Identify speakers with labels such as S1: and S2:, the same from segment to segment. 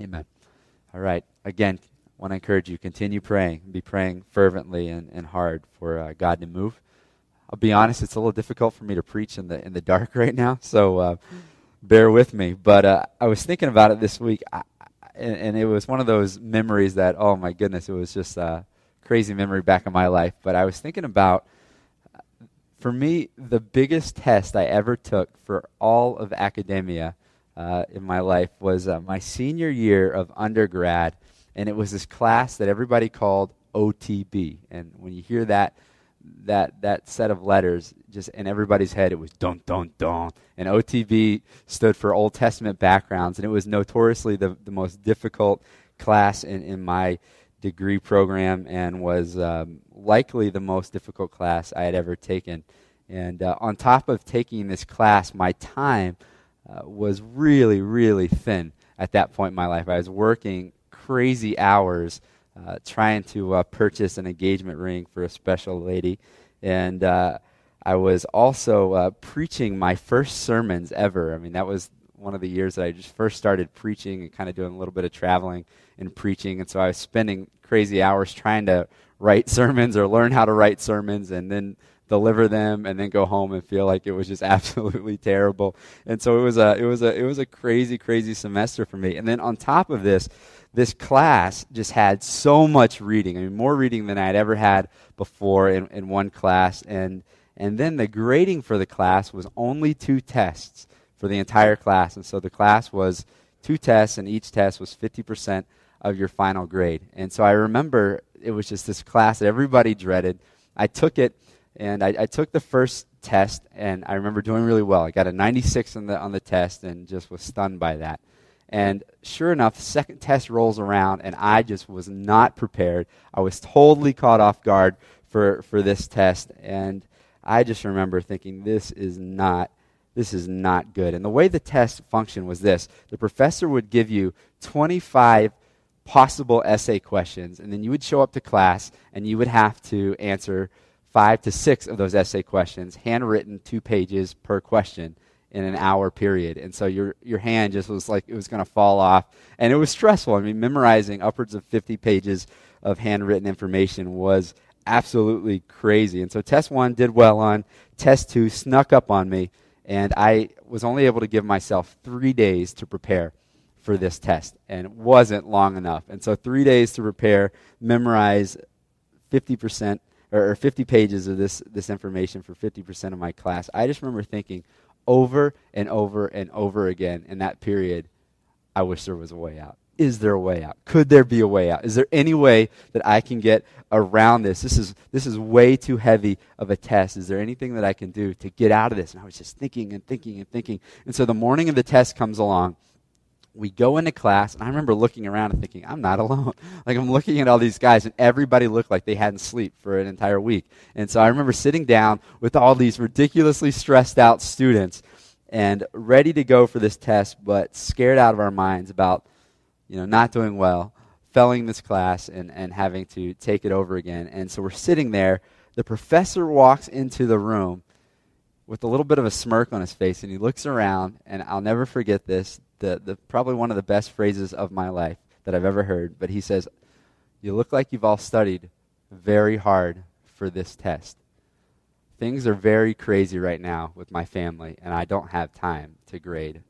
S1: Amen. All right. Again, I want to encourage you continue praying. Be praying fervently and, and hard for uh, God to move. I'll be honest; it's a little difficult for me to preach in the in the dark right now, so uh, bear with me. But uh, I was thinking about it this week, I, and, and, it was one of those memories that, oh my goodness, it was just a crazy memory back in my life. But I was thinking about, for me, the biggest test I ever took for all of academia uh, in my life was uh, my senior year of undergrad, and it was this class that everybody called OTB. And when you hear that, that that set of letters just in everybody's head it was dun dun dun and otb stood for old testament backgrounds and it was notoriously the, the most difficult class in, in my degree program and was um, likely the most difficult class i had ever taken and uh, on top of taking this class my time uh, was really really thin at that point in my life i was working crazy hours uh, trying to uh, purchase an engagement ring for a special lady. And uh, I was also uh, preaching my first sermons ever. I mean, that was one of the years that I just first started preaching and kind of doing a little bit of traveling and preaching. And so I was spending crazy hours trying to write sermons or learn how to write sermons and then deliver them and then go home and feel like it was just absolutely terrible. And so it was a it was a it was a crazy crazy semester for me. And then on top of this, this class just had so much reading. I mean, more reading than I had ever had before in, in one class. And, and then the grading for the class was only two tests for the entire class. And so the class was two tests, and each test was 50% of your final grade. And so I remember it was just this class that everybody dreaded. I took it, and I, I took the first test, and I remember doing really well. I got a 96 on the, on the test and just was stunned by that. And sure enough, the second test rolls around, and I just was not prepared. I was totally caught off guard for, for this test. And I just remember thinking, this is not this is not good. And the way the test functioned was this the professor would give you 25 possible essay questions, and then you would show up to class and you would have to answer five to six of those essay questions, handwritten, two pages per question in an hour period. And so your, your hand just was like it was going to fall off. And it was stressful. I mean, memorizing upwards of 50 pages of handwritten information was absolutely crazy. And so test one did well on, test two snuck up on me, and I was only able to give myself three days to prepare for this test. And it wasn't long enough. And so three days to prepare, memorize 50% or 50 pages of this, this information for 50% of my class. I just remember thinking, over and over and over again in that period, I wish there was a way out. Is there a way out? Could there be a way out? Is there any way that I can get around this? This is, this is way too heavy of a test. Is there anything that I can do to get out of this? And I was just thinking and thinking and thinking. And so the morning of the test comes along we go into class, and I remember looking around and thinking, I'm not alone. like, I'm looking at all these guys, and everybody looked like they hadn't slept for an entire week. And so I remember sitting down with all these ridiculously stressed out students and ready to go for this test, but scared out of our minds about, you know, not doing well, failing this class, and, and having to take it over again. And so we're sitting there. The professor walks into the room with a little bit of a smirk on his face, and he looks around, and I'll never forget this the, the probably one of the best phrases of my life that I've ever heard. But he says, You look like you've all studied very hard for this test. Things are very crazy right now with my family, and I don't have time to grade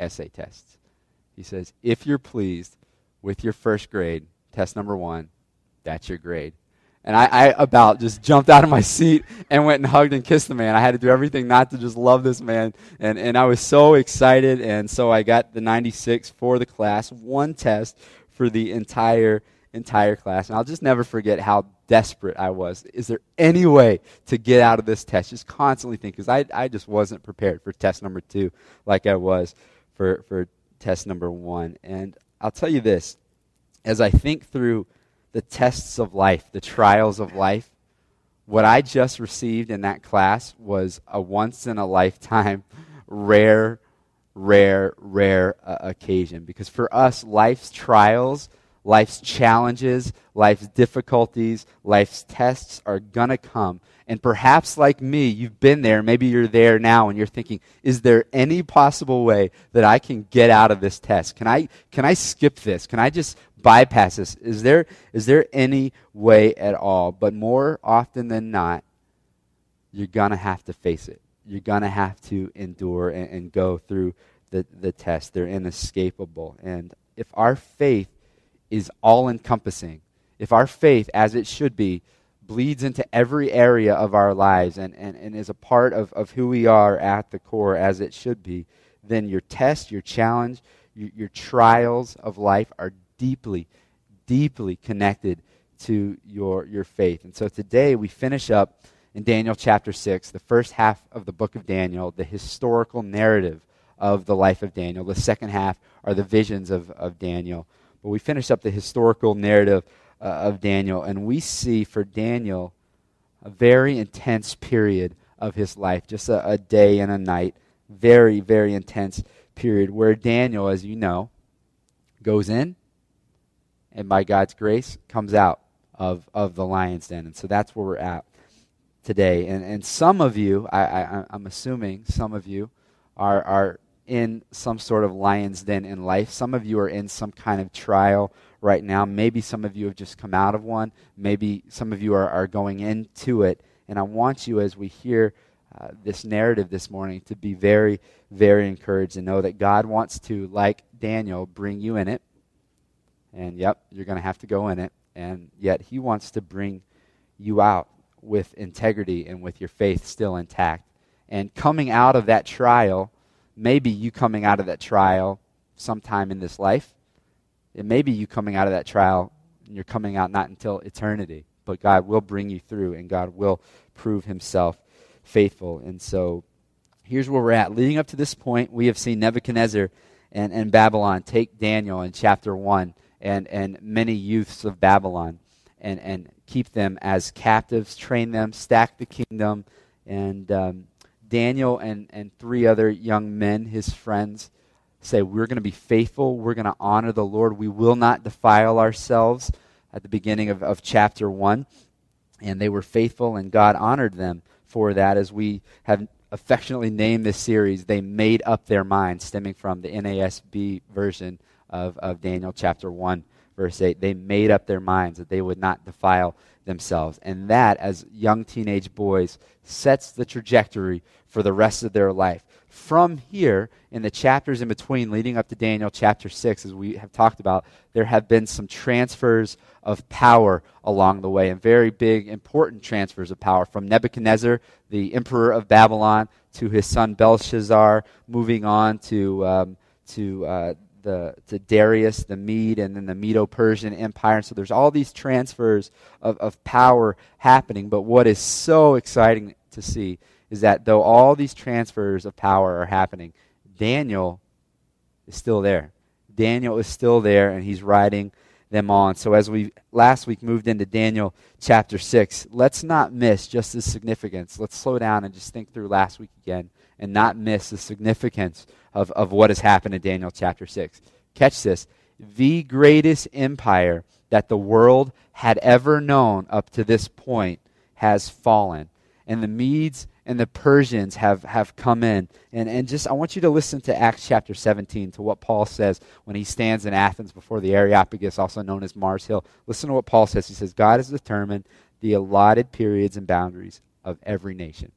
S1: essay tests. He says, If you're pleased with your first grade, test number one, that's your grade. And I, I, about just jumped out of my seat and went and hugged and kissed the man. I had to do everything not to just love this man. And, and I was so excited. And so I got the 96 for the class, one test for the entire, entire class. And I'll just never forget how desperate I was. Is there any way to get out of this test? Just constantly think, because I, I just wasn't prepared for test number two like I was for, for test number one. And I'll tell you this as I think through the tests of life, the trials of life. What I just received in that class was a once in a lifetime, rare, rare, rare uh, occasion. Because for us, life's trials, life's challenges, life's difficulties, life's tests are going to come. And perhaps, like me, you've been there. Maybe you're there now and you're thinking, is there any possible way that I can get out of this test? Can I, can I skip this? Can I just bypass this? Is there, is there any way at all? But more often than not, you're going to have to face it. You're going to have to endure and, and go through the, the test. They're inescapable. And if our faith is all encompassing, if our faith, as it should be, bleeds into every area of our lives and, and, and is a part of, of who we are at the core, as it should be, then your test, your challenge, your, your trials of life are deeply, deeply connected to your, your faith. And so today we finish up in Daniel chapter 6, the first half of the book of Daniel, the historical narrative of the life of Daniel. The second half are the visions of, of Daniel. But we finish up the historical narrative uh, of Daniel, and we see for Daniel a very intense period of his life, just a, a day and a night. Very, very intense period where Daniel, as you know, goes in and by God's grace comes out of, of the lion's den. And so that's where we're at today. And, and some of you, I, I, I'm assuming some of you, are, are in some sort of lion's den in life. Some of you are in some kind of trial right now. Maybe some of you have just come out of one. Maybe some of you are, are going into it. And I want you, as we hear uh, this narrative this morning, to be very, very encouraged and know that God wants to, like Daniel, bring you in it. And yep, you're going to have to go in it. And yet, He wants to bring you out with integrity and with your faith still intact. And coming out of that trial, maybe you coming out of that trial sometime in this life. It may be you coming out of that trial and you're coming out not until eternity. But God will bring you through and God will prove himself faithful. And so here's where we're at. Leading up to this point, we have seen Nebuchadnezzar and, and Babylon take Daniel in chapter 1 and, and many youths of Babylon and, and keep them as captives, train them, stack the kingdom, and um, Daniel and, and three other young men, his friends, say, We're going to be faithful. We're going to honor the Lord. We will not defile ourselves at the beginning of, of chapter 1. And they were faithful, and God honored them for that, as we have affectionately named this series. They made up their minds, stemming from the NASB version of, of Daniel chapter 1, verse 8. They made up their minds that they would not defile themselves. And that, as young teenage boys, sets the trajectory for the rest of their life. From here, in the chapters in between, leading up to Daniel chapter 6, as we have talked about, there have been some transfers of power along the way, and very big, important transfers of power from Nebuchadnezzar, the emperor of Babylon, to his son Belshazzar, moving on to, um, to uh, the, to Darius the Mede and then the Medo Persian Empire. So there's all these transfers of, of power happening. But what is so exciting to see is that though all these transfers of power are happening, Daniel is still there. Daniel is still there, and he's riding them on. So as we last week moved into Daniel chapter 6, let's not miss just the significance. Let's slow down and just think through last week again and not miss the significance of, of what has happened in Daniel chapter 6. Catch this. The greatest empire that the world had ever known up to this point has fallen. And the Medes and the Persians have, have come in. And, and just, I want you to listen to Acts chapter 17, to what Paul says when he stands in Athens before the Areopagus, also known as Mars Hill. Listen to what Paul says. He says, God has determined the allotted periods and boundaries of every nation.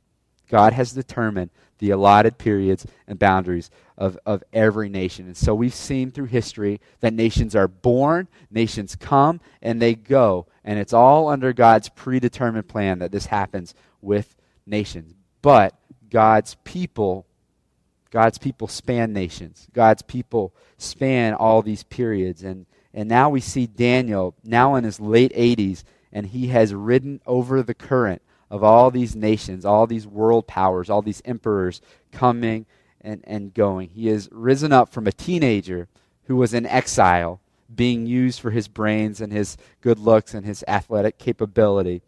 S1: God has determined the allotted periods and boundaries of, of every nation. And so we've seen through history that nations are born, nations come, and they go. And it's all under God's predetermined plan that this happens with nations. But God's people, God's people span nations. God's people span all these periods. And, and now we see Daniel, now in his late 80s, and he has ridden over the current of all these nations, all these world powers, all these emperors coming and, and going. He has risen up from a teenager who was in exile, being used for his brains and his good looks and his athletic capability.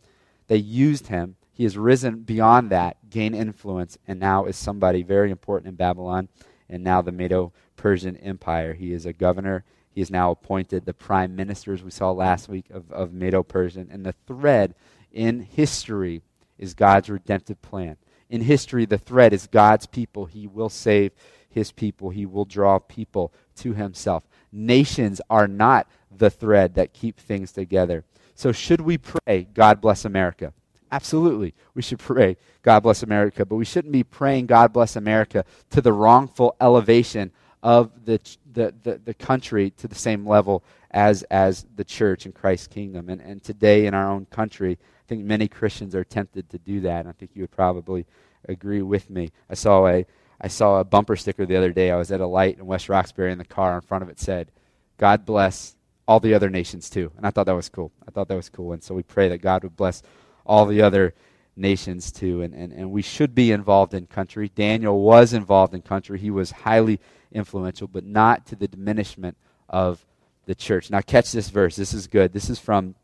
S1: They used him. He has risen beyond that, gained influence, and now is somebody very important in Babylon and now the Medo Persian Empire. He is a governor He is now appointed the prime minister, as we saw last week, of, of Medo Persian. And the thread in history is God's redemptive plan. In history, the thread is God's people. He will save his people, he will draw people to himself. Nations are not the thread that keep things together. So, should we pray, God bless America? Absolutely. We should pray, God bless America. But we shouldn't be praying, God bless America, to the wrongful elevation of the, the, the, the, country to the same level as, as the church in Christ's kingdom. And, and today in our own country, I think many Christians are tempted to do that. And I think you would probably agree with me. I saw a, I saw a bumper sticker the other day. I was at a light in West Roxbury, and the car in front of it said, God bless all the other nations too. And I thought that was cool. I thought that was cool. And so we pray that God would bless all the other nations too. And, and, and we should be involved in country. Daniel was involved in country. He was highly influential, but not to the diminishment of the church. Now, catch this verse. This is good. This is from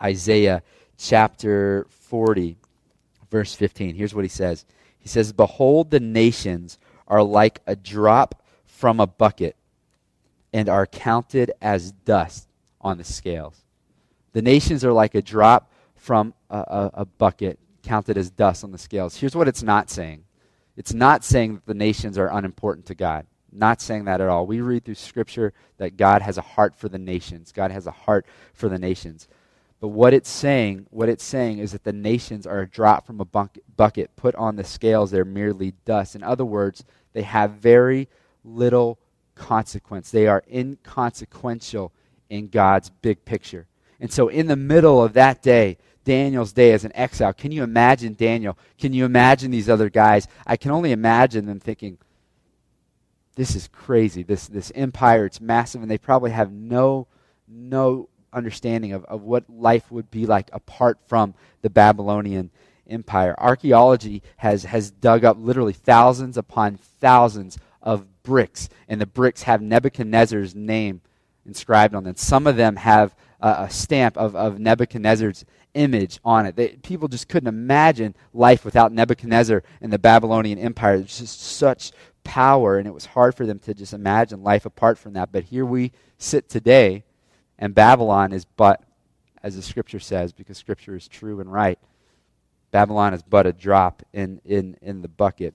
S1: Isaiah chapter 40, verse 15. Here's what he says He says, Behold, the nations are like a drop from a bucket and are counted as dust on the scales. The nations are like a drop from a, a, a, bucket, counted as dust on the scales. Here's what it's not saying it's not saying that the nations are unimportant to God. Not saying that at all. We read through Scripture that God has a heart for the nations. God has a heart for the nations. But what it's saying, what it's saying is that the nations are a drop from a bucket put on the scales. They're merely dust. In other words, they have very little consequence. They are inconsequential in God's big picture. And so, in the middle of that day, Daniel's day as an exile, can you imagine Daniel? Can you imagine these other guys? I can only imagine them thinking, this is crazy. This, this empire, it's massive, and they probably have no, no understanding of, of what life would be like apart from the Babylonian Empire. Archaeology has, has dug up literally thousands upon thousands of bricks, and the bricks have Nebuchadnezzar's name inscribed on them. Some of them have a stamp of, of Nebuchadnezzar's image on it. They, people just couldn't imagine life without Nebuchadnezzar and the Babylonian Empire. There's just such power, and it was hard for them to just imagine life apart from that. But here we sit today, and Babylon is but, as the scripture says, because scripture is true and right, Babylon is but a drop in, in, in the bucket.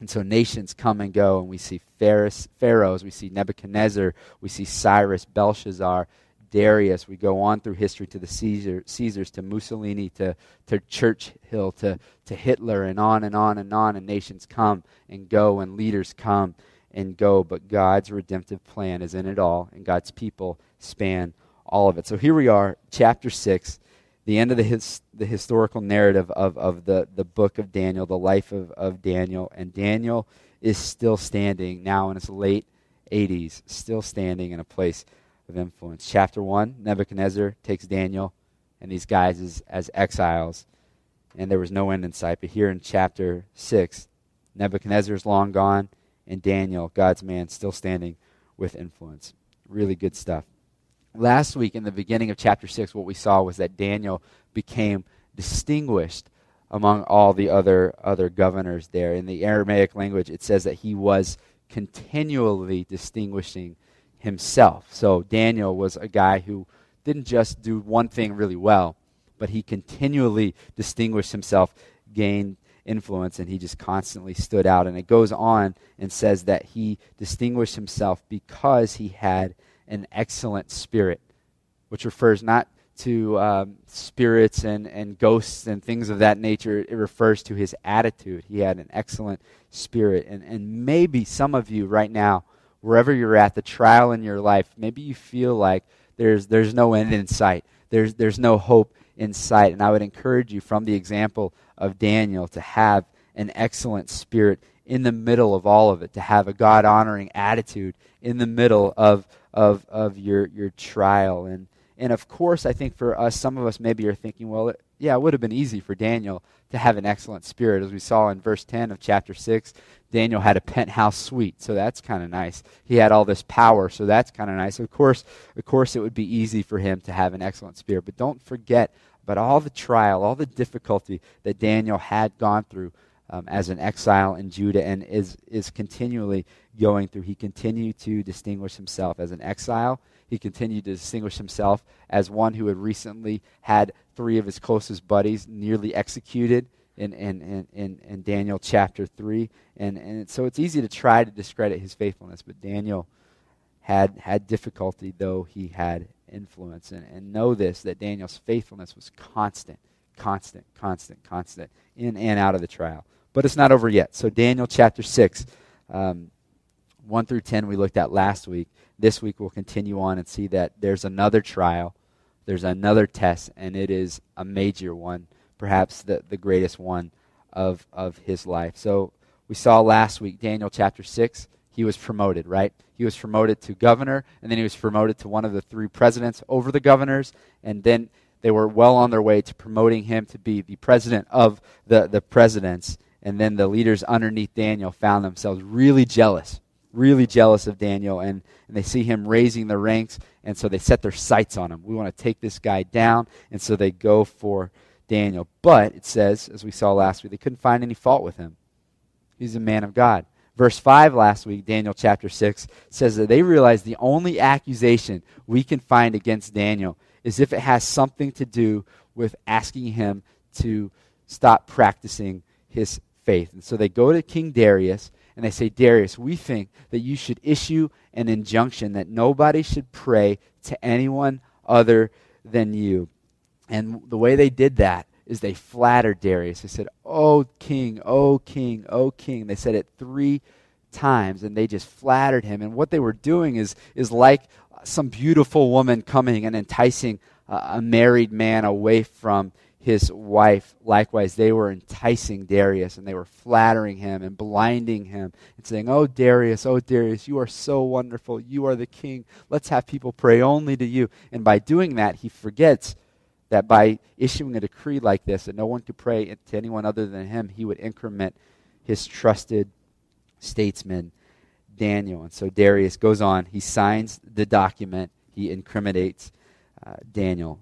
S1: And so nations come and go, and we see pharaohs, we see Nebuchadnezzar, we see Cyrus, Belshazzar, Darius. We go on through history to the Caesar, Caesars, to Mussolini, to, to Churchill, to, to Hitler, and on and on and on. And nations come and go, and leaders come and go. But God's redemptive plan is in it all, and God's people span all of it. So here we are, chapter 6 the end of the, his, the historical narrative of, of the, the book of Daniel, the life of, of Daniel. And Daniel is still standing now in his late 80s, still standing in a place of influence. Chapter 1 Nebuchadnezzar takes Daniel and these guys as, as exiles, and there was no end in sight. But here in chapter 6, Nebuchadnezzar is long gone, and Daniel, God's man, still standing with influence. Really good stuff. Last week, in the beginning of chapter 6, what we saw was that Daniel became distinguished among all the other, other governors there. In the Aramaic language, it says that he was continually distinguishing himself. So Daniel was a guy who didn't just do one thing really well, but he continually distinguished himself, gained influence, and he just constantly stood out. And it goes on and says that he distinguished himself because he had an excellent spirit, which refers not to um, spirits and, and ghosts and things of that nature. It refers to his attitude. He had an excellent spirit. And, and maybe some of you right now, wherever you're at, the trial in your life, maybe you feel like there's, there's no end in sight, there's, there's no hope in sight. And I would encourage you, from the example of Daniel, to have an excellent spirit in the middle of all of it, to have a God honoring attitude in the middle of of, of your, your trial. And, and of course, I think for us, some of us maybe are thinking, well, it, yeah, it would have been easy for Daniel to have an excellent spirit. As we saw in verse 10 of chapter 6, Daniel had a penthouse suite, so that's kind of nice. He had all this power, so that's kind of nice. Of course, of course, it would be easy for him to have an excellent spirit. But don't forget about all the trial, all the difficulty that Daniel had gone through um, as an exile in Judah and is, is continually going through. He continued to distinguish himself as an exile. He continued to distinguish himself as one who had recently had three of his closest buddies nearly executed in, in, in, in, Daniel chapter 3. And, and so it's easy to try to discredit his faithfulness, but Daniel had, had difficulty, though he had influence. And, and know this that Daniel's faithfulness was constant, constant, constant, constant, in and out of the trial. But it's not over yet. So, Daniel chapter 6, um, 1 through 10, we looked at last week. This week, we'll continue on and see that there's another trial, there's another test, and it is a major one, perhaps the, the greatest one of, of his life. So, we saw last week, Daniel chapter 6, he was promoted, right? He was promoted to governor, and then he was promoted to one of the three presidents over the governors, and then they were well on their way to promoting him to be the president of the, the presidents. And then the leaders underneath Daniel found themselves really jealous, really jealous of Daniel. And, and they see him raising the ranks, and so they set their sights on him. We want to take this guy down, and so they go for Daniel. But it says, as we saw last week, they couldn't find any fault with him. He's a man of God. Verse 5 last week, Daniel chapter 6, says that they realized the only accusation we can find against Daniel is if it has something to do with asking him to stop practicing his faith. And so they go to King Darius and they say, Darius, we think that you should issue an injunction that nobody should pray to anyone other than you. And the way they did that is they flattered Darius. They said, Oh, king, oh, king, oh, king. They said it three times and they just flattered him. And what they were doing is, is like some beautiful woman coming and enticing a married man away from his wife. Likewise, they were enticing Darius and they were flattering him and blinding him and saying, Oh, Darius, oh, Darius, you are so wonderful. You are the king. Let's have people pray only to you. And by doing that, he forgets that by issuing a decree like this, that no one could pray to anyone other than him, he would increment his trusted statesman, Daniel. And so Darius goes on, he signs the document, he incriminates uh, Daniel.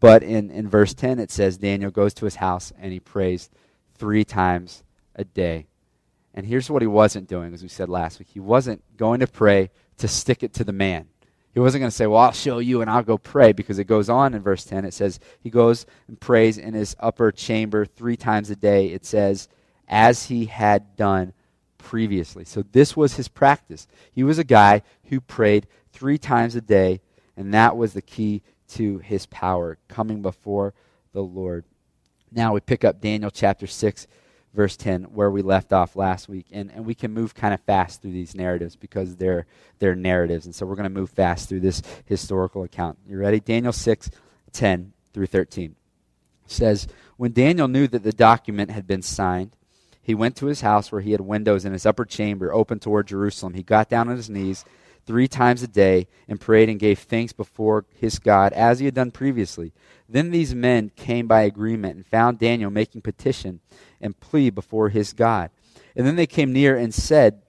S1: But in, in verse 10, it says Daniel goes to his house and he prays three times a day. And here's what he wasn't doing, as we said last week. He wasn't going to pray to stick it to the man. He wasn't going to say, Well, I'll show you and I'll go pray, because it goes on in verse 10. It says, He goes and prays in his upper chamber three times a day. It says, As he had done previously. So this was his practice. He was a guy who prayed three times a day, and that was the key to his power, coming before the Lord. Now we pick up Daniel chapter 6, verse 10, where we left off last week. And, and we can move kind of fast through these narratives because they're, they're narratives. And so we're going to move fast through this historical account. You ready? Daniel 6, 10 through 13 says, When Daniel knew that the document had been signed, he went to his house where he had windows in his upper chamber open toward Jerusalem. He got down on his knees three times a day and prayed and gave thanks before his God as he had done previously. Then these men came by agreement and found Daniel making petition and plea before his God. And then they came near and said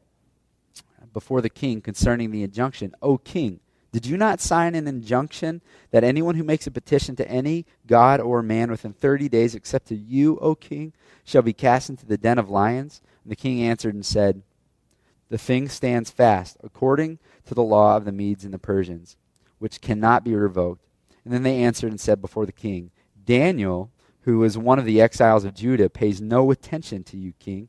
S1: before the king concerning the injunction, O king, did you not sign an injunction that anyone who makes a petition to any god or man within 30 days except to you, O king, shall be cast into the den of lions? And the king answered and said, The thing stands fast, according to the law of the Medes and the Persians, which cannot be revoked. And then they answered and said before the king, Daniel, who is one of the exiles of Judah, pays no attention to you, king,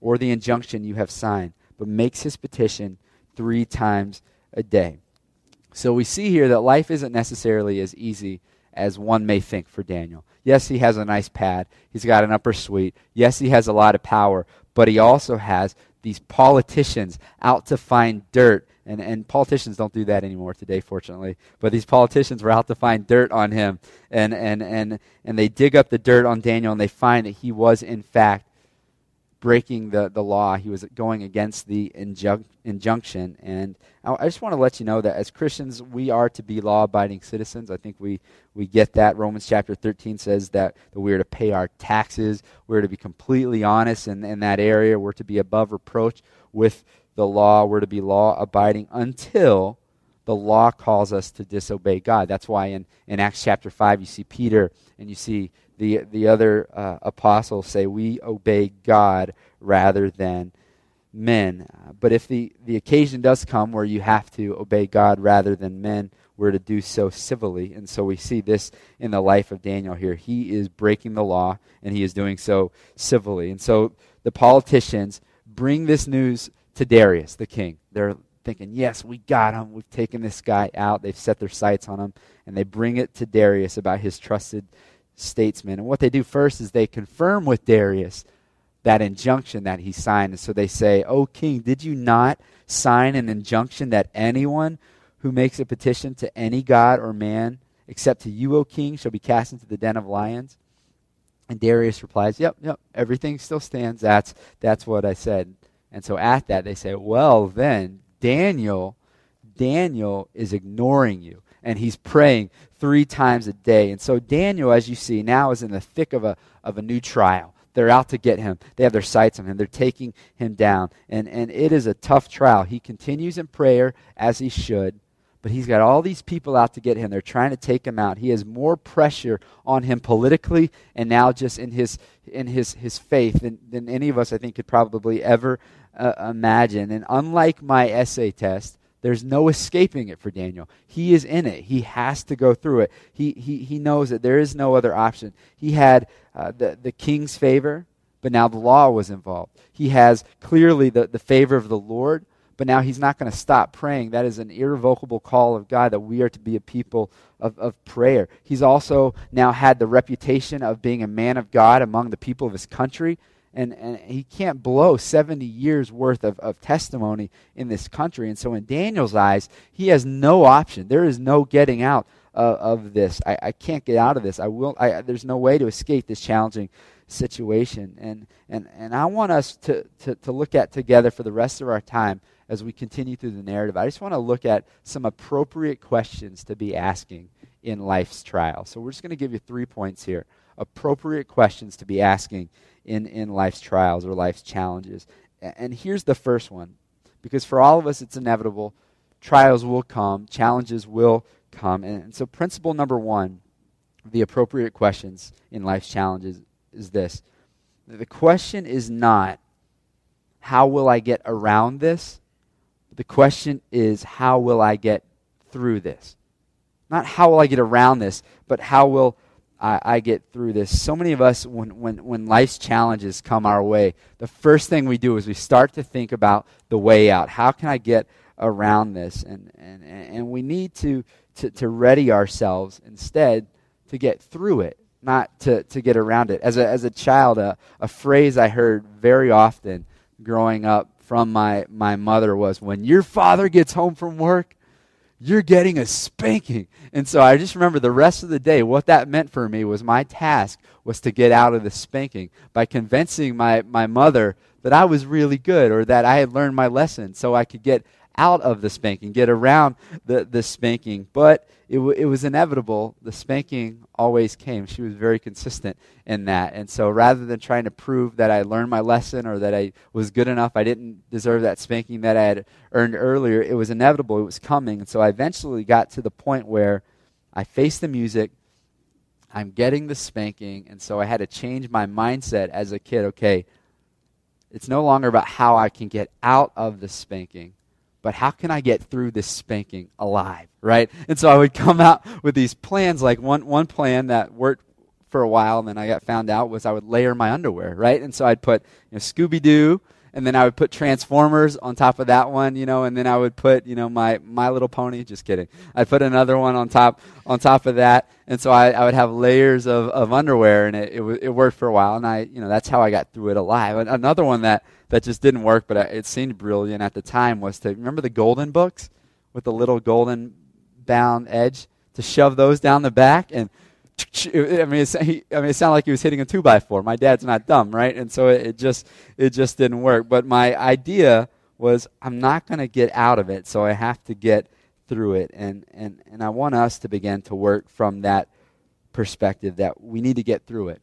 S1: or the injunction you have signed, but makes his petition three times a day. So we see here that life isn't necessarily as easy as one may think for Daniel. Yes, he has a nice pad. He's got an upper suite. Yes, he has a lot of power, but he also has these politicians out to find dirt and, and politicians don't do that anymore today, fortunately. But these politicians were out to find dirt on him. And, and, and, and they dig up the dirt on Daniel and they find that he was, in fact, breaking the, the law. He was going against the injun- injunction. And I, I just want to let you know that as Christians, we are to be law abiding citizens. I think we, we get that. Romans chapter 13 says that, that we are to pay our taxes. We're to be completely honest in, in that area. We're to be above reproach with the law. We're to be law abiding until the law calls us to disobey God. That's why in, in Acts chapter 5, you see Peter and you see the, the other uh, apostles say, We obey God rather than men. But if the, the occasion does come where you have to obey God rather than men, we're to do so civilly. And so we see this in the life of Daniel here. He is breaking the law, and he is doing so civilly. And so the politicians bring this news to Darius, the king. They're thinking, yes, we got him. We've taken this guy out. They've set their sights on him. And they bring it to Darius about his trusted statesman. And what they do first is they confirm with Darius that injunction that he signed. And so they say, O king, did you not sign an injunction that anyone who makes a petition to any god or man except to you, O king, shall be cast into the den of lions? And Darius replies, Yep, yep, everything still stands. That's, that's what I said. And so at that, they say, Well, then, Daniel, Daniel is ignoring you. And he's praying three times a day. And so Daniel, as you see, now is in the thick of a, of a new trial. They're out to get him. They have their sights on him. They're taking him down. And, and it is a tough trial. He continues in prayer as he should, but he's got all these people out to get him. They're trying to take him out. He has more pressure on him politically and now just in his, in his, his faith than, than any of us, I think, could probably ever uh, imagine. And unlike my essay test, there's no escaping it for Daniel. He is in it. He has to go through it. He, he, he knows that there is no other option. He had uh, the, the king's favor, but now the law was involved. He has clearly the, the favor of the Lord, but now he's not going to stop praying. That is an irrevocable call of God that we are to be a people of, of prayer. He's also now had the reputation of being a man of God among the people of his country and, and he can't blow 70 years worth of, of testimony in this country. And so, in Daniel's eyes, he has no option. There is no getting out of, of this. I, I can't get out of this. I will. I, there's no way to escape this challenging situation. And, and, and I want us to, to, to look at together for the rest of our time as we continue through the narrative. I just want to look at some appropriate questions to be asking in life's trial. So, we're just going to give you three points here. Appropriate questions to be asking in, in life's trials or life's challenges. And here's the first one because for all of us, it's inevitable. Trials will come, challenges will come. And so, principle number one, the appropriate questions in life's challenges is this the question is not, how will I get around this? The question is, how will I get through this? Not how will I get around this, but how will I, I, get through this. So many of us, when, when, when life's challenges come our way, the first thing we do is we start to think about the way out. How can I get around this? And, and, and we need to, to, to ready ourselves instead to get through it, not to, to get around it. As a, as a child, a, a phrase I heard very often growing up from my, my mother was when your father gets home from work, you're getting a spanking. And so I just remember the rest of the day, what that meant for me was my task was to get out of the spanking by convincing my, my mother that I was really good or that I had learned my lesson so I could get out of the spanking, get around the, the spanking. But it, w- it was inevitable. The spanking always came. She was very consistent in that. And so rather than trying to prove that I learned my lesson or that I was good enough, I didn't deserve that spanking that I had earned earlier, it was inevitable. It was coming. And so I eventually got to the point where I faced the music. I'm getting the spanking. And so I had to change my mindset as a kid. Okay, it's no longer about how I can get out of the spanking but how can I get through this spanking alive, right? And so I would come out with these plans, like one, one plan that worked for a while, and then I got found out was I would layer my underwear, right? And so I'd put you know, Scooby Doo, and then I would put Transformers on top of that one, you know, and then I would put, you know, my My Little Pony. Just kidding. I'd put another one on top on top of that, and so I, I would have layers of, of underwear, and it, it it worked for a while, and I, you know, that's how I got through it alive. Another one that that just didn't work, but it seemed brilliant at the time was to remember the golden books with the little golden bound edge to shove those down the back and I mean, it, I mean, it sounded like he was hitting a two by four. My dad's not dumb, right? And so it, it just, it just didn't work. But my idea was, I'm not going to get out of it, so I have to get through it. And and and I want us to begin to work from that perspective that we need to get through it.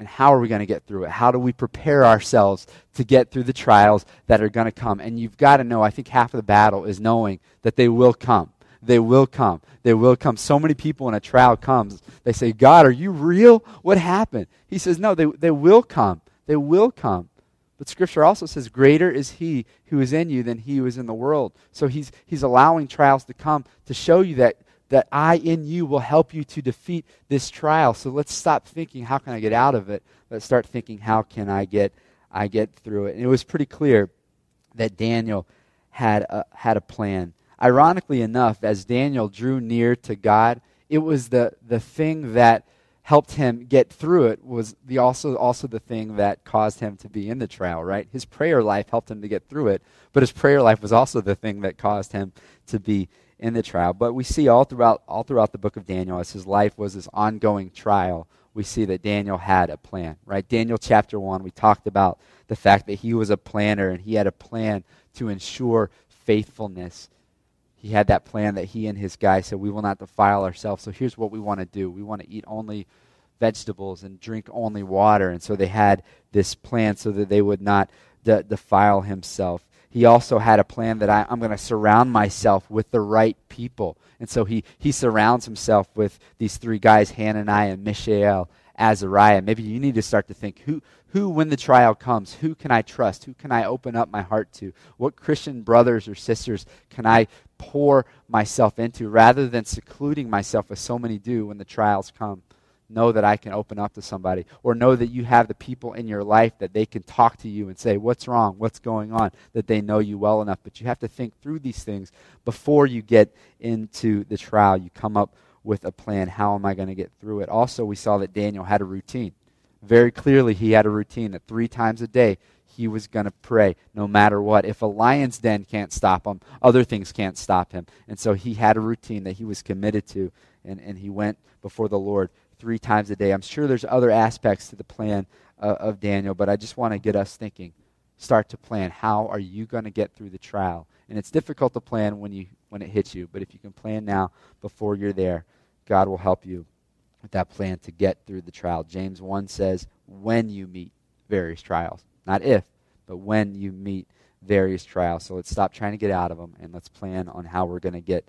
S1: And how are we going to get through it? How do we prepare ourselves to get through the trials that are going to come? And you've got to know, I think half of the battle is knowing that they will come. they will come. They will come. So many people, when a trial comes, they say, God, are you real? What happened? He says, No, they, they will come. They will come. But Scripture also says, Greater is He who is in you than He who is in the world. So He's, he's allowing trials to come to show you that, that I in you will help you to defeat this trial. So let's stop thinking, How can I get out of it? Let's start thinking, How can I get, I get through it? And it was pretty clear that Daniel had a, had a plan. Ironically enough, as Daniel drew near to God, it was the, the thing that helped him get through it was the also also the thing that caused him to be in the trial, right? His prayer life helped him to get through it, but his prayer life was also the thing that caused him to be in the trial. But we see all throughout all throughout the book of Daniel as his life was this ongoing trial, we see that Daniel had a plan, right? Daniel chapter 1, we talked about the fact that he was a planner and he had a plan to ensure faithfulness he had that plan that he and his guy said, We will not defile ourselves. So here's what we want to do we want to eat only vegetables and drink only water. And so they had this plan so that they would not de- defile himself. He also had a plan that I, I'm going to surround myself with the right people. And so he, he surrounds himself with these three guys, Hananiah, Mishael, Azariah. Maybe you need to start to think who, who, when the trial comes, who can I trust? Who can I open up my heart to? What Christian brothers or sisters can I pour myself into rather than secluding myself as so many do when the trials come? Know that I can open up to somebody, or know that you have the people in your life that they can talk to you and say, What's wrong? What's going on? That they know you well enough. But you have to think through these things before you get into the trial. You come up with a plan. How am I going to get through it? Also, we saw that Daniel had a routine. Very clearly, he had a routine that three times a day he was going to pray no matter what. If a lion's den can't stop him, other things can't stop him. And so he had a routine that he was committed to, and, and he went before the Lord three times a day. I'm sure there's other aspects to the plan uh, of Daniel, but I just want to get us thinking. Start to plan. How are you going to get through the trial? And it's difficult to plan when you when it hits you, but if you can plan now before you're there, God will help you with that plan to get through the trial. James 1 says, when you meet various trials. Not if, but when you meet various trials. So let's stop trying to get out of them and let's plan on how we're going to get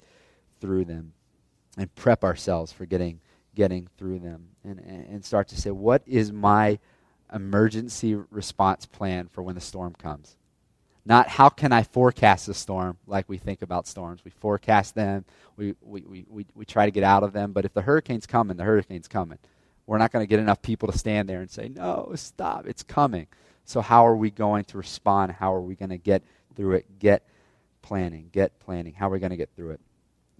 S1: through them and prep ourselves for getting getting through them and, and start to say, what is my emergency response plan for when the storm comes? Not how can I forecast the storm like we think about storms. We forecast them, we, we, we, we, we try to get out of them, but if the hurricane's coming, the hurricane's coming. We're not going to get enough people to stand there and say, no, stop, it's coming. So, how are we going to respond? How are we going to get through it? Get planning, get planning. How are we going to get through it?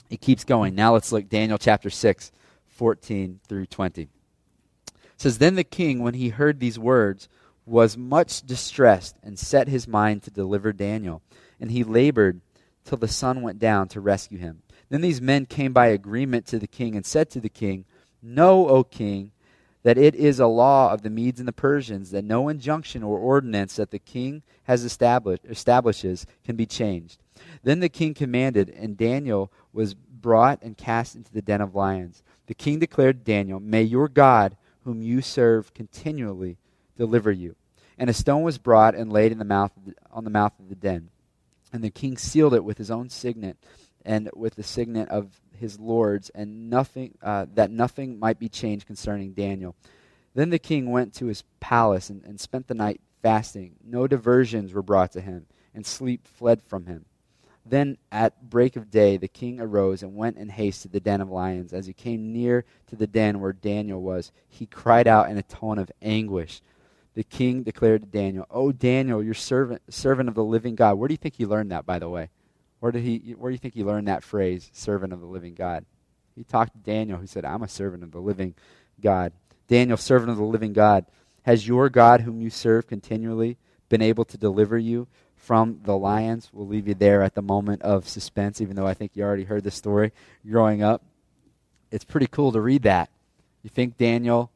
S1: It keeps going. Now let's look Daniel chapter 6, 14 through 20. It says, Then the king, when he heard these words, was much distressed and set his mind to deliver Daniel. And he labored till the sun went down to rescue him. Then these men came by agreement to the king and said to the king, Know, O king, that it is a law of the Medes and the Persians that no injunction or ordinance that the king has established establishes can be changed. Then the king commanded, and Daniel was brought and cast into the den of lions. The king declared to Daniel, May your God, whom you serve continually, deliver you. And a stone was brought and laid in the mouth the, on the mouth of the den. And the king sealed it with his own signet and with the signet of his lords, and nothing uh, that nothing might be changed concerning Daniel. Then the king went to his palace and, and spent the night fasting. No diversions were brought to him, and sleep fled from him. Then at break of day the king arose and went in haste to the den of lions. As he came near to the den where Daniel was, he cried out in a tone of anguish the king declared to Daniel, "Oh Daniel, your servant, servant of the living God." Where do you think he learned that, by the way? Where did he? Where do you think he learned that phrase, "servant of the living God"? He talked to Daniel, who said, "I'm a servant of the living God." Daniel, servant of the living God, has your God, whom you serve continually, been able to deliver you from the lions? We'll leave you there at the moment of suspense, even though I think you already heard the story growing up. It's pretty cool to read that. You think Daniel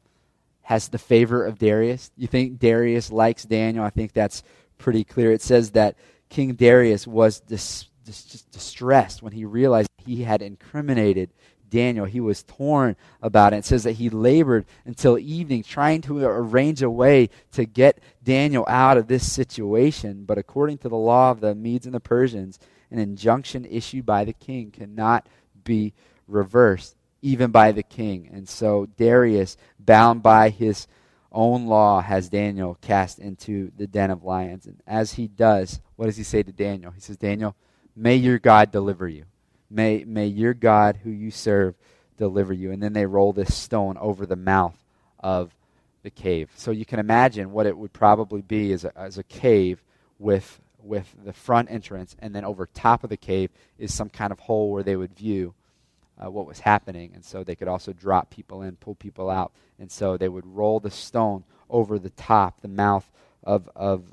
S1: has the favor of Darius. You think Darius likes Daniel? I think that's pretty clear. It says that King Darius was dis, dis, just distressed when he realized he had incriminated Daniel. He was torn about it. It says that he labored until evening trying to arrange a way to get Daniel out of this situation. But according to the law of the Medes and the Persians, an injunction issued by the king cannot be reversed, even by the king. And so Darius, bound by his own law, has Daniel cast into the den of lions. And as he does, what does he say to Daniel? He says, Daniel, may your God deliver you. May, may your God, who you serve, deliver you. And then they roll this stone over the mouth of the cave. So you can imagine what it would probably be as a, as a cave with, with the front entrance, and then over top of the cave is some kind of hole where they would view uh, what was happening. And so they could also drop people in, pull people out. And so they would roll the stone over the top, the mouth of, of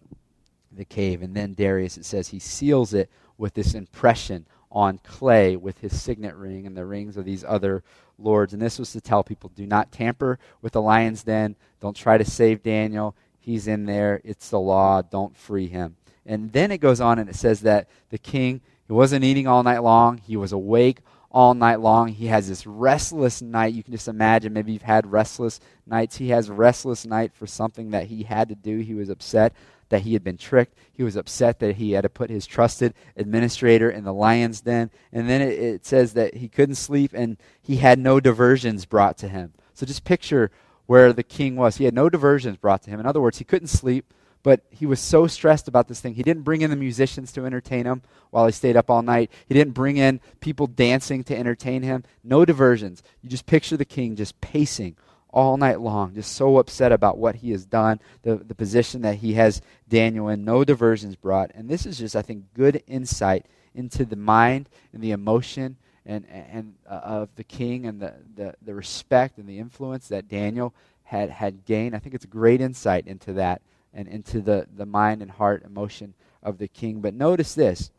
S1: the cave. And then Darius, it says, he seals it with this impression on clay with his signet ring and the rings of these other lords. And this was to tell people do not tamper with the lion's den. Don't try to save Daniel. He's in there. It's the law. Don't free him. And then it goes on and it says that the king, he wasn't eating all night long. He was awake all night long. He has this restless night. You can just imagine maybe you've had restless nights. He has restless night for something that he had to do. He was upset that he had been tricked. He was upset that he had to put his trusted administrator in the lion's den. And then it, it, says that he couldn't sleep and he had no diversions brought to him. So just picture where the king was. He had no diversions brought to him. In other words, he couldn't sleep, but he was so stressed about this thing. He didn't bring in the musicians to entertain him while he stayed up all night. He didn't bring in people dancing to entertain him. No diversions. You just picture the king just pacing all night long, just so upset about what he has done, the, the position that he has Daniel in, no diversions brought. And this is just, I think, good insight into the mind and the emotion and, and uh, of the king and the, the, the respect and the influence that Daniel had, had gained. I think it's great insight into that and into the, the mind and heart emotion of the king. But notice this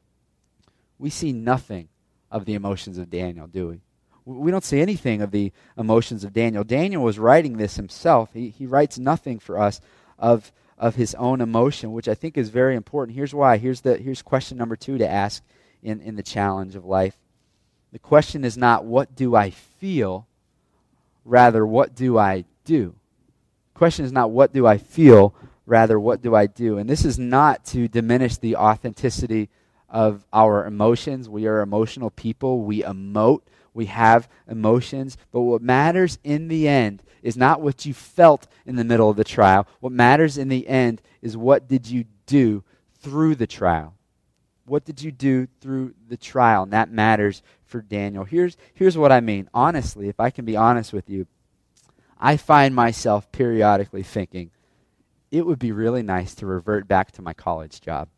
S1: we see nothing of the emotions of Daniel, do we? we don't see anything of the emotions of Daniel. Daniel was writing this himself. He, he writes nothing for us of, of his own emotion, which I think is very important. Here's why. Here's, the, here's question number two to ask in, in the challenge of life. The question is not, what do I feel? Rather, what do I do? The question is not, what do I feel? Rather, what do I do? And this is not to diminish the authenticity of our emotions. We are emotional people. We emote we have emotions, but what matters in the end is not what you felt in the middle of the trial. What matters in the end is what did you do through the trial? What did you do through the trial? And that matters for Daniel. Here's, here's what I mean. Honestly, if I can be honest with you, I find myself periodically thinking, it would be really nice to revert back to my college job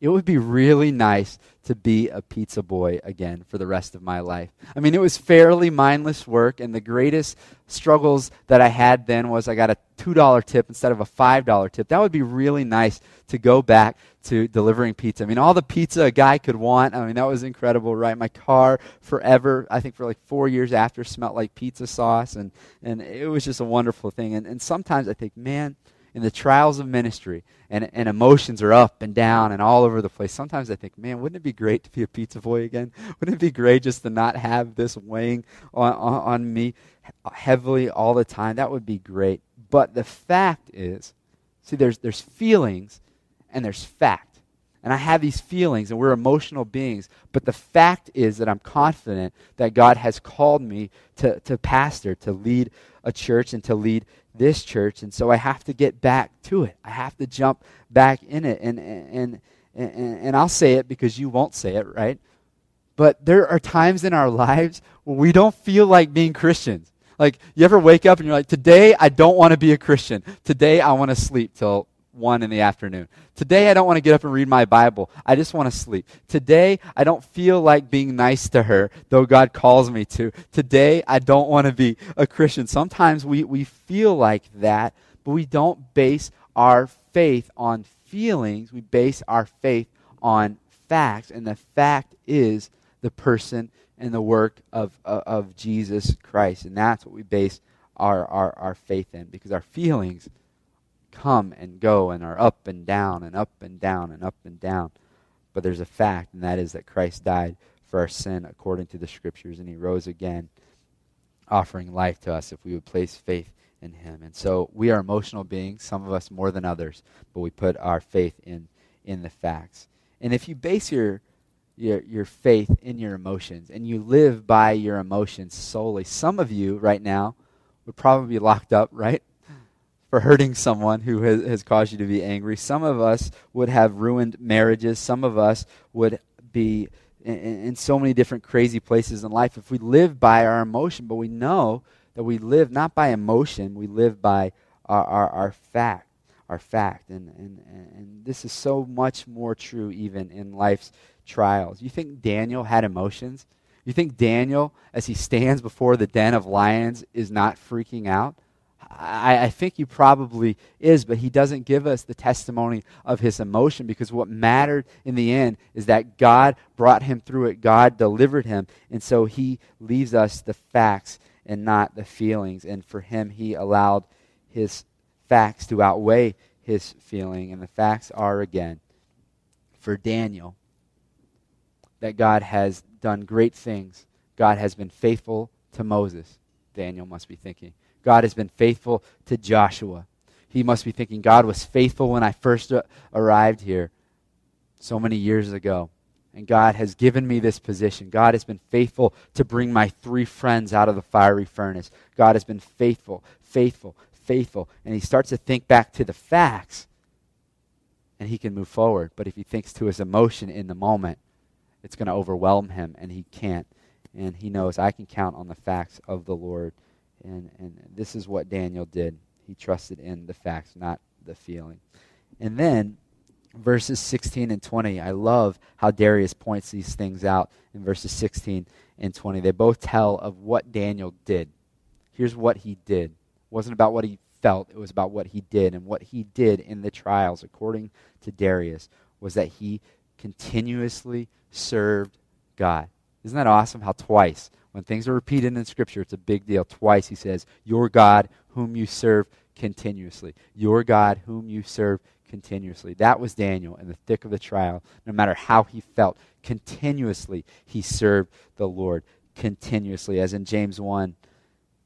S1: it would be really nice to be a pizza boy again for the rest of my life. I mean, it was fairly mindless work, and the greatest struggles that I had then was I got a $2 tip instead of a $5 tip. That would be really nice to go back to delivering pizza. I mean, all the pizza a guy could want. I mean, that was incredible, right? My car forever, I think for like four years after, smelled like pizza sauce, and, and it was just a wonderful thing. And, and sometimes I think, man, in the trials of ministry and, and emotions are up and down and all over the place, sometimes I think, man, wouldn't it be great to be a pizza boy again? Wouldn't it be great just to not have this weighing on, on, on me heavily all the time? That would be great. But the fact is, see, there's, there's feelings and there's fact. And I have these feelings, and we're emotional beings. But the fact is that I'm confident that God has called me to, to pastor, to lead a church, and to lead this church. And so I have to get back to it. I have to jump back in it. And, and, and, and I'll say it because you won't say it, right? But there are times in our lives where we don't feel like being Christians. Like, you ever wake up and you're like, today I don't want to be a Christian. Today I want to sleep till 1 in the afternoon. Today, I don't want to get up and read my Bible. I just want to sleep. Today, I don't feel like being nice to her, though God calls me to. Today, I don't want to be a Christian. Sometimes we, we feel like that, but we don't base our faith on feelings. We base our faith on facts. And the fact is the person and the work of, of, of Jesus Christ. And that's what we base our, our, our faith in because our feelings come and go and are up and down and up and down and up and down. But there's a fact, and that is that Christ died for our sin according to the Scriptures, and he rose again, offering life to us if we would place faith in him. And so we are emotional beings, some of us more than others, but we put our faith in, in the facts. And if you base your your, your faith in your emotions and you live by your emotions solely. Some of you right now would probably be locked up, right? For hurting someone who has, has caused you to be angry. Some of us would have ruined marriages. Some of us would be in, in so many different crazy places in life if we live by our emotion, but we know that we live not by emotion, we live by our, our, our fact our fact. And, and, and this is so much more true even in life's trials. You think Daniel had emotions? You think Daniel, as he stands before the den of lions, is not freaking out? I, I, think he probably is, but he doesn't give us the testimony of his emotion because what mattered in the end is that God brought him through it, God delivered him, and so he leaves us the facts and not the feelings. And for him, he allowed his facts to outweigh his feeling. And the facts are, again, for Daniel, that God has done great things. God has been faithful to Moses. Daniel must be thinking. God has been faithful to Joshua. He must be thinking, God was faithful when I first uh, arrived here so many years ago. And God has given me this position. God has been faithful to bring my three friends out of the fiery furnace. God has been faithful, faithful, faithful. And he starts to think back to the facts, and he can move forward. But if he thinks to his emotion in the moment, it's going to overwhelm him, and he can't. And he knows, I can count on the facts of the Lord. And, and this is what Daniel did. He trusted in the facts, not the feeling. And then, verses 16 and 20, I love how Darius points these things out in verses 16 and 20. They both tell of what Daniel did. Here's what he did It wasn't about what he felt, it was about what he did. And what he did in the trials, according to Darius, was that he continuously served God. Isn't that awesome how twice, when things are repeated in Scripture, it's a big deal. Twice he says, Your God, whom you serve continuously. Your God, whom you serve continuously. That was Daniel in the thick of the trial. No matter how he felt, continuously he served the Lord. Continuously. As in James 1,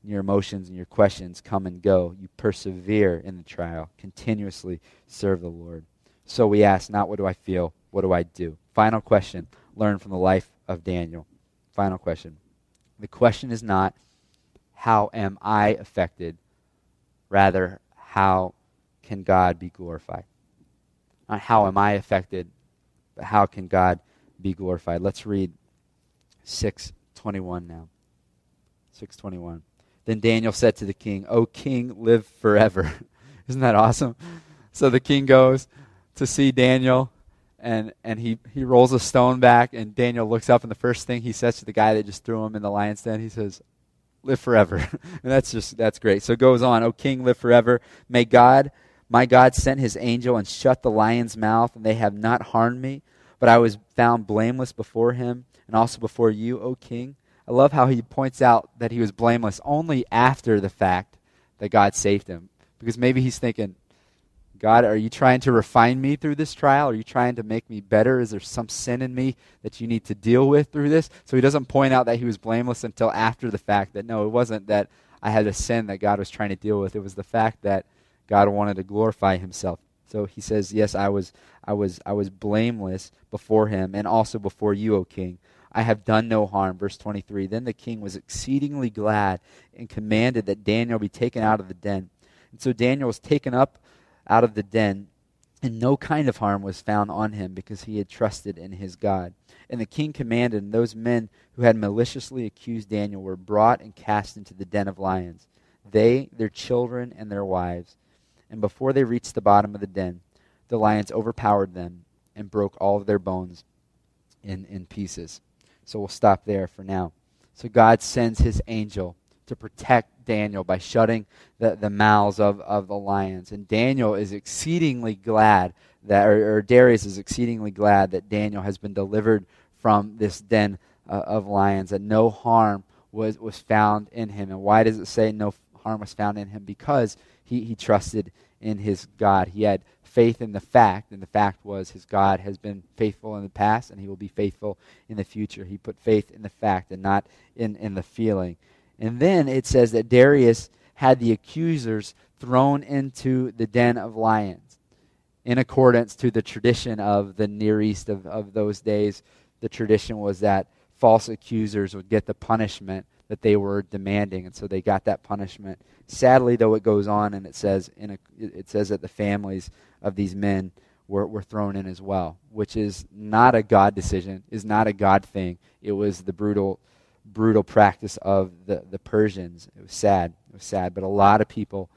S1: your emotions and your questions come and go. You persevere in the trial, continuously serve the Lord. So we ask, not what do I feel, what do I do? Final question, learn from the life of Daniel. Final question. The question is not, how am I affected? Rather, how can God be glorified? Not how am I affected, but how can God be glorified? Let's read 621 now. 621. Then Daniel said to the king, O king, live forever. Isn't that awesome? So the king goes to see Daniel, and, and he, he rolls a stone back, and Daniel looks up, and the first thing he says to the guy that just threw him in the lion's den, he says, Live forever. and that's just, that's great. So it goes on, O king, live forever. May God, my God, sent his angel and shut the lion's mouth, and they have not harmed me, but I was found blameless before him, and also before you, O king. I love how he points out that he was blameless only after the fact that God saved him. Because maybe he's thinking, God, are you trying to refine me through this trial? Are you trying to make me better? Is there some sin in me that you need to deal with through this? So he doesn't point out that he was blameless until after the fact that no, it wasn't that I had a sin that God was trying to deal with. It was the fact that God wanted to glorify himself. So he says, "Yes, I was I was I was blameless before him and also before you, O king." I have done no harm. Verse 23. Then the king was exceedingly glad and commanded that Daniel be taken out of the den. And so Daniel was taken up out of the den, and no kind of harm was found on him because he had trusted in his God. And the king commanded, and those men who had maliciously accused Daniel were brought and cast into the den of lions, they, their children, and their wives. And before they reached the bottom of the den, the lions overpowered them and broke all of their bones in, in pieces. So we'll stop there for now. So God sends his angel to protect Daniel by shutting the, the mouths of, of the lions. And Daniel is exceedingly glad that, or, or Darius is exceedingly glad that Daniel has been delivered from this den uh, of lions, that no harm was, was found in him. And why does it say no harm was found in him? Because he, he trusted in his God. He had faith in the fact, and the fact was his God has been faithful in the past and he will be faithful in the future. He put faith in the fact and not in, in the feeling. And then it says that Darius had the accusers thrown into the den of lions in accordance to the tradition of the Near East of, of those days. the tradition was that false accusers would get the punishment that they were demanding, and so they got that punishment. Sadly, though, it goes on and it says a, it says that the families of these men were, were thrown in as well, which is not a God decision, is not a God thing. It was the brutal, brutal practice of the, the Persians. It was sad. It was sad. But a lot of people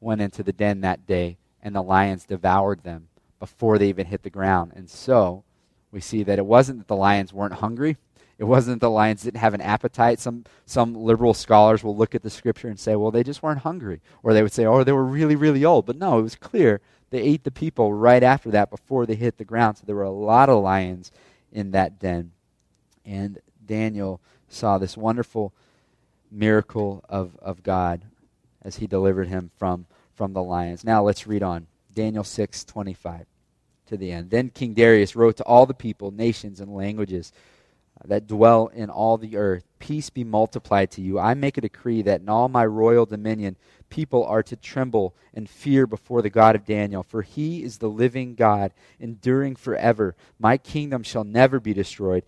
S1: went into the den that day, and the lions devoured them before they even hit the ground. And so we see that it wasn't that the lions weren't hungry. It wasn't that the lions didn't have an appetite. Some, some liberal scholars will look at the scripture and say, well, they just weren't hungry. Or they would say, oh, they were really, really old. But no, it was clear they ate the people right after that before they hit the ground. So there were a lot of lions in that den. And Daniel saw this wonderful miracle of, of God as he delivered him from, from the lions. Now let's read on. Daniel 6 25 to the end. Then King Darius wrote to all the people, nations, and languages that dwell in all the earth Peace be multiplied to you. I make a decree that in all my royal dominion people are to tremble and fear before the God of Daniel, for he is the living God, enduring forever. My kingdom shall never be destroyed,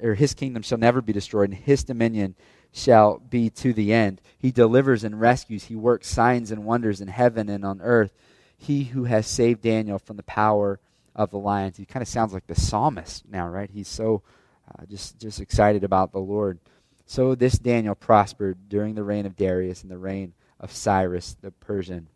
S1: or his kingdom shall never be destroyed, and his dominion shall be to the end. He delivers and rescues, he works signs and wonders in heaven and on earth. He who has saved Daniel from the power of the lions. He kind of sounds like the psalmist now, right? He's so uh, just just excited about the Lord. So this Daniel prospered during the reign of Darius and the reign of Cyrus the Persian.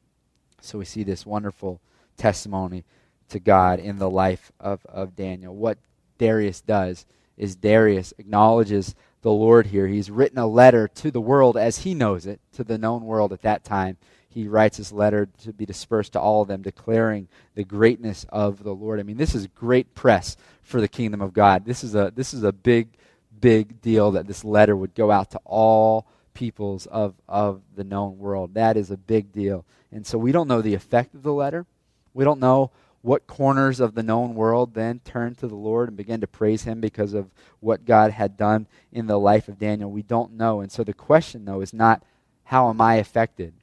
S1: So we see this wonderful testimony to God in the life of, of Daniel. What Darius does is Darius acknowledges the Lord here. He's written a letter to the world as he knows it, to the known world at that time. He writes this letter to be dispersed to all of them, declaring the greatness of the Lord. I mean, this is great press for the kingdom of God. This is a this is a big, big deal that this letter would go out to all peoples of, of the known world. That is a big deal. And so we don't know the effect of the letter. We don't know what corners of the known world then turned to the Lord and began to praise Him because of what God had done in the life of Daniel. We don't know. And so the question, though, is not, how am I affected?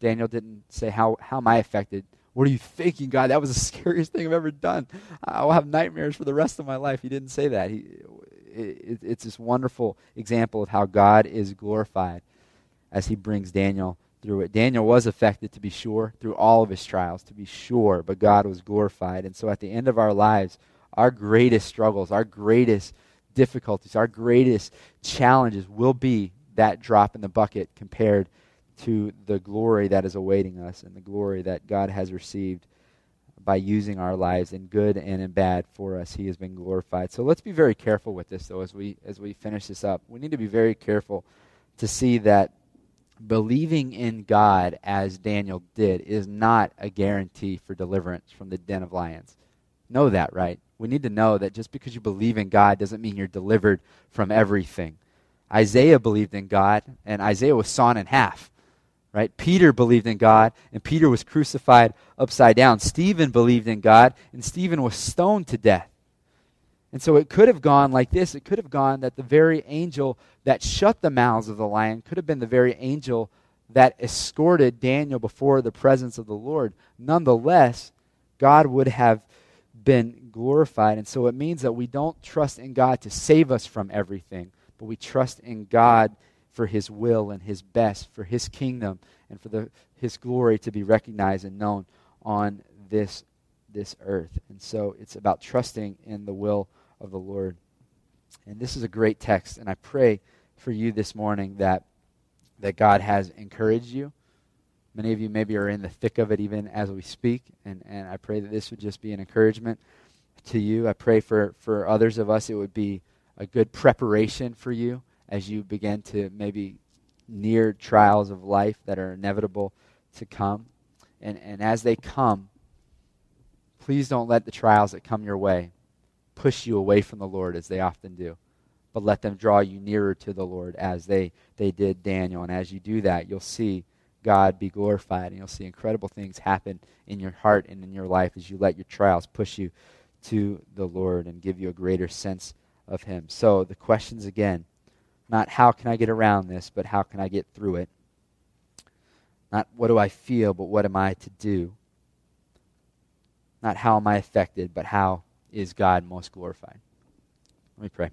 S1: Daniel didn't say, how, how am I affected? What are you thinking, God? That was the scariest thing I've ever done. I'll have nightmares for the rest of my life. He didn't say that. He, it, it's this wonderful example of how God is glorified as he brings Daniel through it. Daniel was affected, to be sure, through all of his trials, to be sure, but God was glorified. And so at the end of our lives, our greatest struggles, our greatest difficulties, our greatest challenges will be that drop in the bucket compared to the glory that is awaiting us and the glory that God has received by using our lives in good and in bad for us. He has been glorified. So let's be very careful with this, though, as we as we finish this up. We need to be very careful to see that believing in God, as Daniel did, is not a guarantee for deliverance from the den of lions. Know that, right? We need to know that just because you believe in God doesn't mean you're delivered from everything. Isaiah believed in God, and Isaiah was sawn in half right? Peter believed in God, and Peter was crucified upside down. Stephen believed in God, and Stephen was stoned to death. And so it could have gone like this. It could have gone that the very angel that shut the mouths of the lion could have been the very angel that escorted Daniel before the presence of the Lord. Nonetheless, God would have been glorified. And so it means that we don't trust in God to save us from everything, but we trust in God for his will and his best, for his kingdom, and for the, his glory to be recognized and known on this, this earth. And so it's about trusting in the will of the Lord. And this is a great text, and I pray for you this morning that, that God has encouraged you. Many of you maybe are in the thick of it even as we speak, and, and I pray that this would just be an encouragement to you. I pray for, for others of us it would be a good preparation for you as you begin to maybe near trials of life that are inevitable to come. And, and as they come, please don't let the trials that come your way push you away from the Lord as they often do, but let them draw you nearer to the Lord as they, they did Daniel. And as you do that, you'll see God be glorified and you'll see incredible things happen in your heart and in your life as you let your trials push you to the Lord and give you a greater sense of Him. So, the questions again not how can I get around this, but how can I get through it. Not what do I feel, but what am I to do. Not how am I affected, but how is God most glorified. Let me pray.